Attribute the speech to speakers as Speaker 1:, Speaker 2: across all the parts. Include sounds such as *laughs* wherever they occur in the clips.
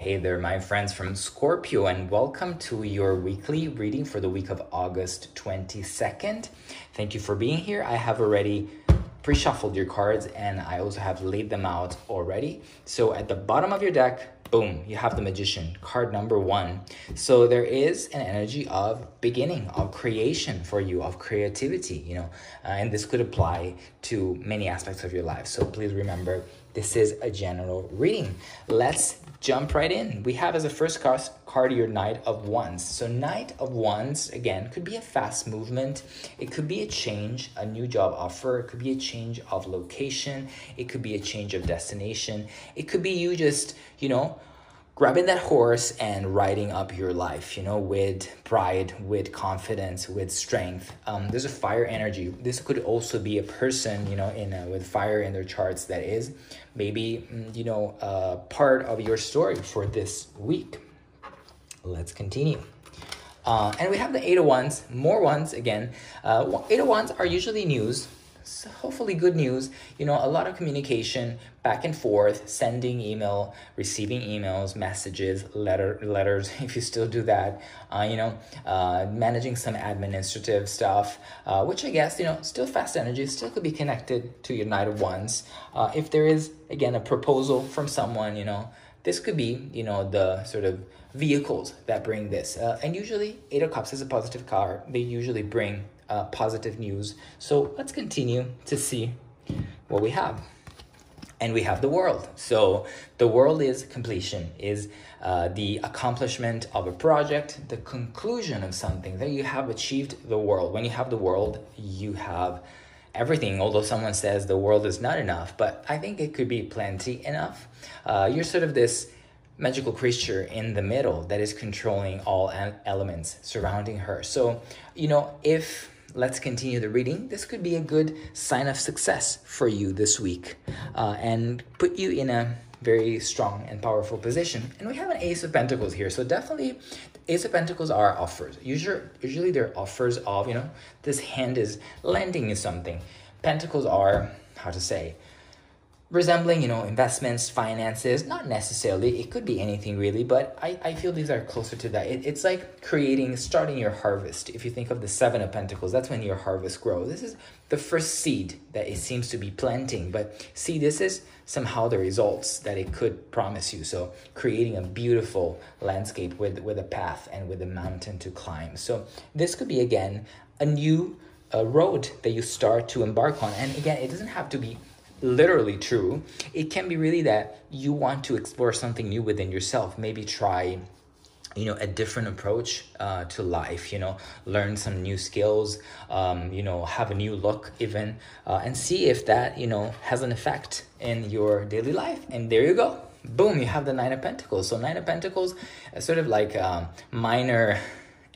Speaker 1: Hey there, my friends from Scorpio, and welcome to your weekly reading for the week of August 22nd. Thank you for being here. I have already pre shuffled your cards and I also have laid them out already. So at the bottom of your deck, boom, you have the magician, card number one. So there is an energy of beginning, of creation for you, of creativity, you know, uh, and this could apply to many aspects of your life. So please remember, this is a general reading. Let's jump right in. We have as a first card, your Knight of Wands. So Knight of Wands, again, could be a fast movement. It could be a change, a new job offer. It could be a change of location. It could be a change of destination. It could be you just, you know, grabbing that horse and riding up your life, you know, with pride, with confidence, with strength. Um, there's a fire energy. This could also be a person, you know, in a, with fire in their charts that is maybe, mm, you know, uh, part of your story for this week. Let's continue. Uh, and we have the eight of wands, more wands again. Uh, eight of wands are usually news, so hopefully good news. You know a lot of communication back and forth sending email receiving emails messages letter letters *laughs* if you still do that. Uh, you know uh, managing some administrative stuff uh, which i guess you know still fast energy still could be connected to your Knight of Wands uh, if there is again a proposal from someone you know this could be you know the sort of vehicles that bring this uh, and usually eight of cups is a positive card they usually bring uh, positive news. So let's continue to see what we have. And we have the world. So the world is completion, is uh, the accomplishment of a project, the conclusion of something that you have achieved the world. When you have the world, you have everything. Although someone says the world is not enough, but I think it could be plenty enough. Uh, you're sort of this magical creature in the middle that is controlling all elements surrounding her. So, you know, if let's continue the reading. This could be a good sign of success for you this week uh, and put you in a very strong and powerful position. And we have an Ace of Pentacles here. So definitely, Ace of Pentacles are offers. Usually, usually they're offers of, you know, this hand is lending you something. Pentacles are, how to say, resembling, you know, investments, finances, not necessarily, it could be anything really, but I, I feel these are closer to that. It, it's like creating, starting your harvest. If you think of the Seven of Pentacles, that's when your harvest grows. This is the first seed that it seems to be planting, but see, this is somehow the results that it could promise you. So creating a beautiful landscape with, with a path and with a mountain to climb. So this could be, again, a new a road that you start to embark on. And again, it doesn't have to be literally true. It can be really that you want to explore something new within yourself. Maybe try you know a different approach uh, to life you know learn some new skills um, you know have a new look even uh, and see if that you know has an effect in your daily life and there you go boom you have the nine of pentacles so nine of pentacles is sort of like a minor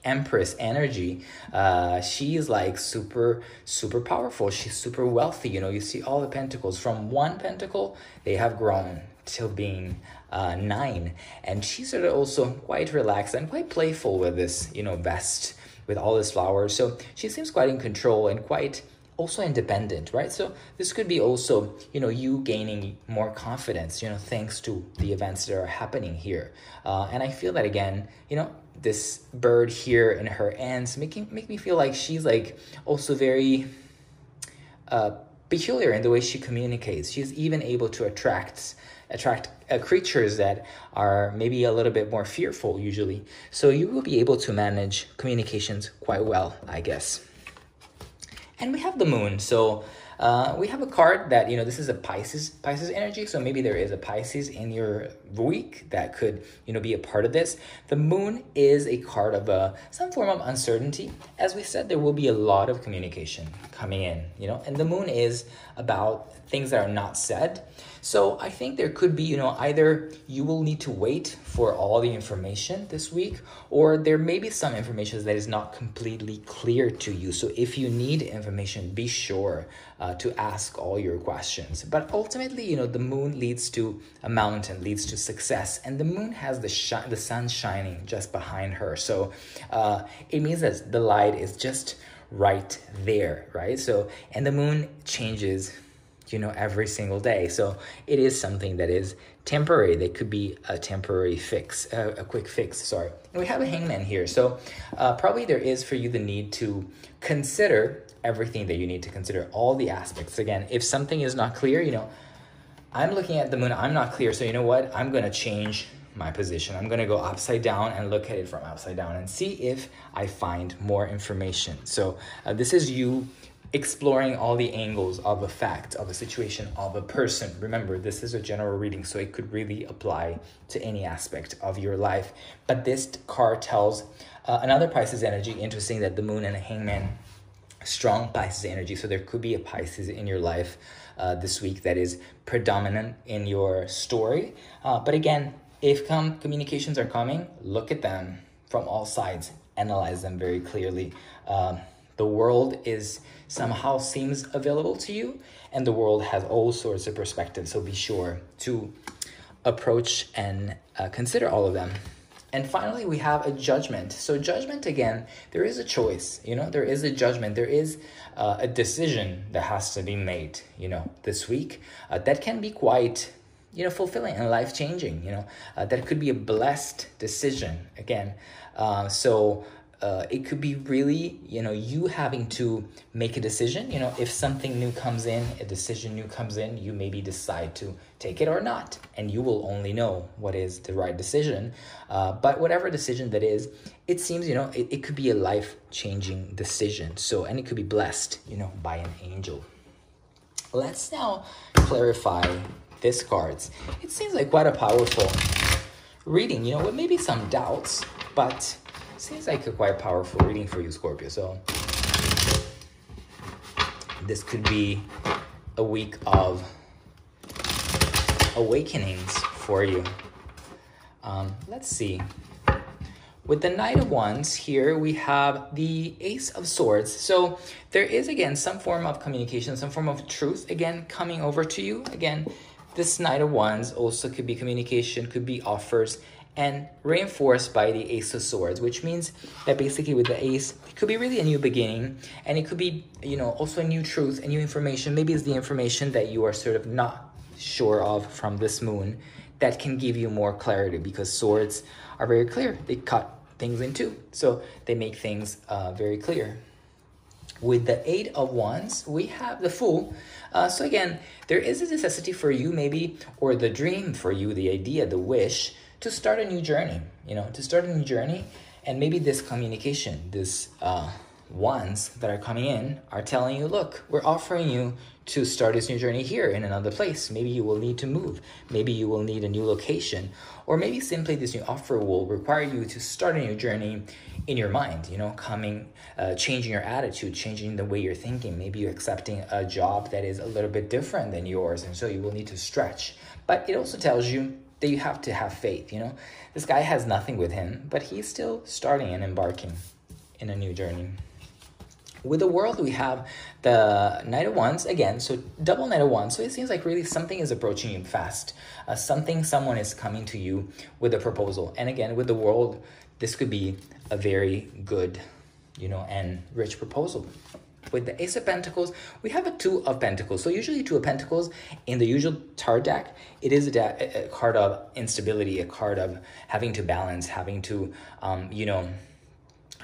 Speaker 1: empress energy uh she's like super super powerful. She's super wealthy you know you see all the pentacles. From one pentacle they have grown till being uh, nine. And she's sort of also quite relaxed and quite playful with this you know vest with all this flowers so she seems quite in control and quite also independent right so this could be also you know you gaining more confidence you know thanks to the events that are happening here uh, and i feel that again you know this bird here in her ends making make me feel like she's like also very uh, peculiar in the way she communicates. She's even able to attract attract uh, creatures that are maybe a little bit more fearful usually. So you will be able to manage communications quite well, I guess. And we have the moon. So uh, we have a card that you know this is a Pisces Pisces energy, so maybe there is a Pisces in your week that could you know be a part of this. The Moon is a card of uh, some form of uncertainty. As we said, there will be a lot of communication coming in, you know, and the Moon is about things that are not said. So I think there could be, you know, either you will need to wait for all the information this week, or there may be some information that is not completely clear to you. So if you need information, be sure uh, to ask all your questions. But ultimately, you know, the moon leads to a mountain, leads to success, and the moon has the shi- the sun shining just behind her. So uh, it means that the light is just right there, right? So and the moon changes you know, every single day. So it is something that is temporary. They could be a temporary fix, uh, a quick fix, sorry. And we have a hangman here. So uh, probably there is for you the need to consider everything that you need to consider, all the aspects. Again, if something is not clear, you know, I'm looking at the moon, I'm not clear. So you know what? I'm going to change my position. I'm to go upside down and look at it from upside down and see if I find more information. So uh, this is you exploring all the angles of a fact, of a situation, of a person. Remember, this is a general reading, so it could really apply to any aspect of your life. But this card tells uh, another Pisces energy. Interesting that the moon and the hangman, strong Pisces energy. So there could be a Pisces in your life uh, this week that is predominant in your story. Uh, but again, if com- communications are coming, look at them from all sides, analyze them very clearly. Um, the world is somehow seems available to you, and the world has all sorts of perspectives. So be sure to approach and uh, consider all of them. And finally, we have a judgment. So, judgment again, there is a choice, you know, there is a judgment, there is uh, a decision that has to be made, you know, this week. Uh, that can be quite you know fulfilling and life changing you know. Uh, that could be a blessed decision again. Uh, so uh, it could be really you know you having to make a decision. You know if something new comes in a decision new comes in you maybe decide to take it or not. And you will only know what is the right decision. Uh, but whatever decision that is it seems you know it, it could be a life changing decision. So and it could be blessed you know by an angel. Let's now clarify this cards. It seems like quite a powerful reading, you know, with maybe some doubts, but seems like a quite powerful reading for you, Scorpio. So this could be a week of awakenings for you. Um, let's see. With the Knight of Wands here, we have the Ace of Swords. So there is, again, some form of communication, some form of truth, again, coming over to you. Again, this Knight of Wands also could be communication, could be offers, and reinforced by the Ace of Swords, which means that basically with the Ace, it could be really a new beginning, and it could be, you know, also a new truth, a new information. Maybe it's the information that you are sort of not sure of from this moon that can give you more clarity because swords are very clear. They cut things in two, so they make things uh, very clear. With the Eight of Wands, we have the Fool. Uh, so again, there is a necessity for you, maybe, or the dream for you, the idea, the wish, to start a new journey. You know, to start a new journey, and maybe this communication, this uh, wands that are coming in, are telling you, look, we're offering you to start this new journey here in another place. Maybe you will need to move. Maybe you will need a new location. Or maybe simply this new offer will require you to start a new journey in your mind, you know, coming, uh, changing your attitude, changing the way you're thinking. Maybe you're accepting a job that is a little bit different than yours, and so you will need to stretch. But it also tells you that you have to have faith, you know. This guy has nothing with him, but he's still starting and embarking in a new journey. With the world, we have the Knight of Wands again, so double Knight of Wands. So it seems like really something is approaching you fast. Uh, something, someone is coming to you with a proposal. And again, with the world, this could be a very good, you know, and rich proposal. With the Ace of Pentacles, we have a Two of Pentacles. So usually Two of Pentacles in the usual tarot deck, it is a, a card of instability, a card of having to balance, having to, um, you know,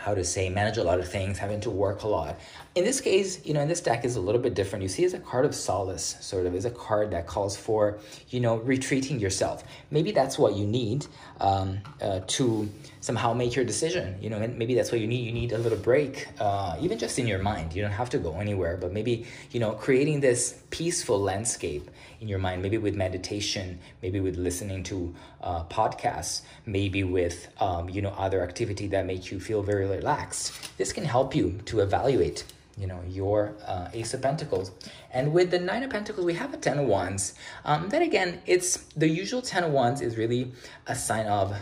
Speaker 1: how to say manage a lot of things having to work a lot. In this case you know in this deck is a little bit different. You see it's a card of solace sort of. Is a card that calls for you know retreating yourself. Maybe that's what you need um, uh, to somehow make your decision you know and maybe that's what you need. You need a little break uh, even just in your mind. You don't have to go anywhere but maybe you know creating this peaceful landscape in your mind, maybe with meditation, maybe with listening to uh, podcasts, maybe with um, you know other activity that make you feel very relaxed. This can help you to evaluate you know your uh, ace of pentacles and with the nine of pentacles we have a ten of wands um, then again it's the usual ten of wands is really a sign of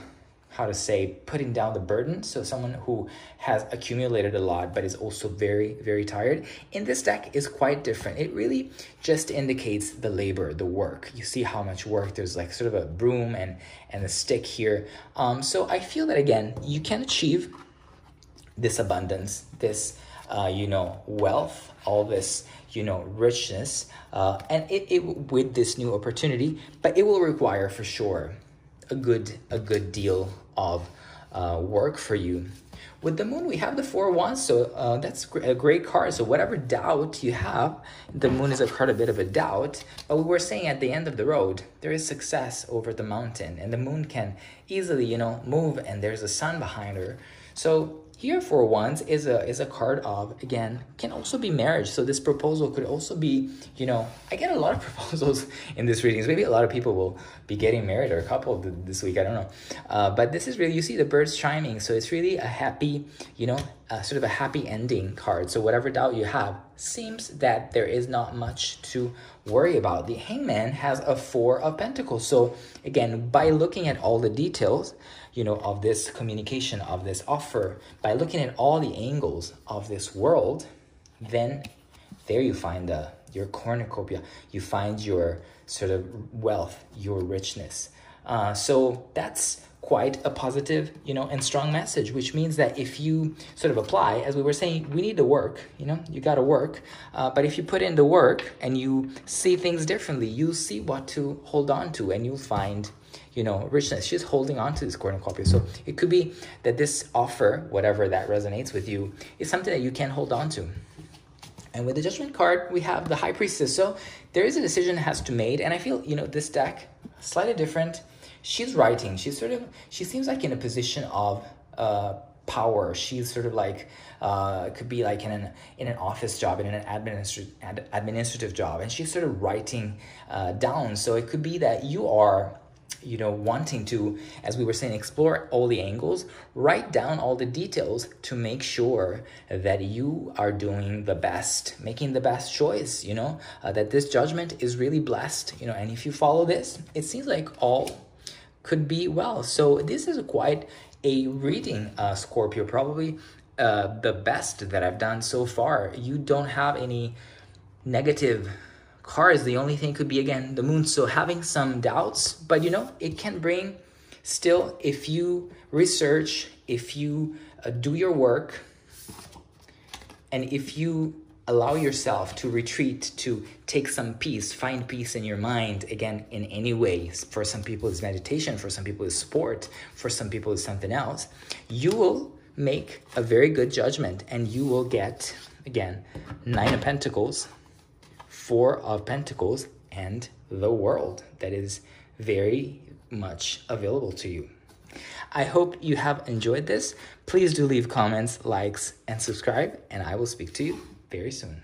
Speaker 1: how to say putting down the burden. So someone who has accumulated a lot but is also very very tired. In this deck is quite different. It really just indicates the labor the work. You see how much work there's like sort of a broom and and a stick here. Um, so i feel that again you can achieve this abundance this uh, you know wealth all this you know, richness, uh, and it, it with this new opportunity, but it will require for sure a good a good deal of uh, work for you. With the moon, we have the four wands, so uh, that's a great card. So whatever doubt you have, the moon is a card a bit of a doubt. But we were saying at the end of the road, there is success over the mountain, and the moon can easily, you know, move, and there's a sun behind her. So here four wands is a is a card of again can also be marriage. So this proposal could also be you know I get a lot of *laughs* proposals in this readings. Maybe a lot of people will be getting married or a couple this week. I don't know, uh, but this is really you see the birds chiming. So it's really a happy you know uh, sort of a happy ending card. So whatever doubt you have seems that there is not much to worry about. The hangman has a four of pentacles. So again by looking at all the details you know, of this communication, of this offer, by looking at all the angles of this world, then there you find the, your cornucopia, you find your sort of wealth, your richness. Uh, so that's quite a positive, you know, and strong message, which means that if you sort of apply, as we were saying, we need to work, you know, you got to work. Uh, but if you put in the work and you see things differently, you see what to hold on to and you'll find you know, richness. She's holding on to this cornucopia. So it could be that this offer, whatever that resonates with you, is something that you can hold on to. And with the judgment card, we have the high priestess. So there is a decision has to made. And I feel, you know, this deck, slightly different. She's writing. She's sort of, she seems like in a position of uh, power. She's sort of like, uh, could be like in an in an office job, in an administrative administrative job, and she's sort of writing uh, down. So it could be that you are you know, wanting to, as we were saying, explore all the angles, write down all the details to make sure that you are doing the best, making the best choice, you know, uh, that this judgment is really blessed, you know, and if you follow this, it seems like all could be well. So this is quite a reading, uh, Scorpio, probably uh, the best that I've done so far. You don't have any negative cards. the only thing could be again the moon. So having some doubts, but you know, it can bring still if you research, if you uh, do your work, and if you allow yourself to retreat, to take some peace, find peace in your mind, again, in any way. For some people, it's meditation, for some people, it's sport, for some people, it's something else. You will make a very good judgment and you will get, again, Nine of Pentacles, Four of Pentacles, and the world that is very much available to you. I hope you have enjoyed this. Please do leave comments, likes, and subscribe, and I will speak to you very soon.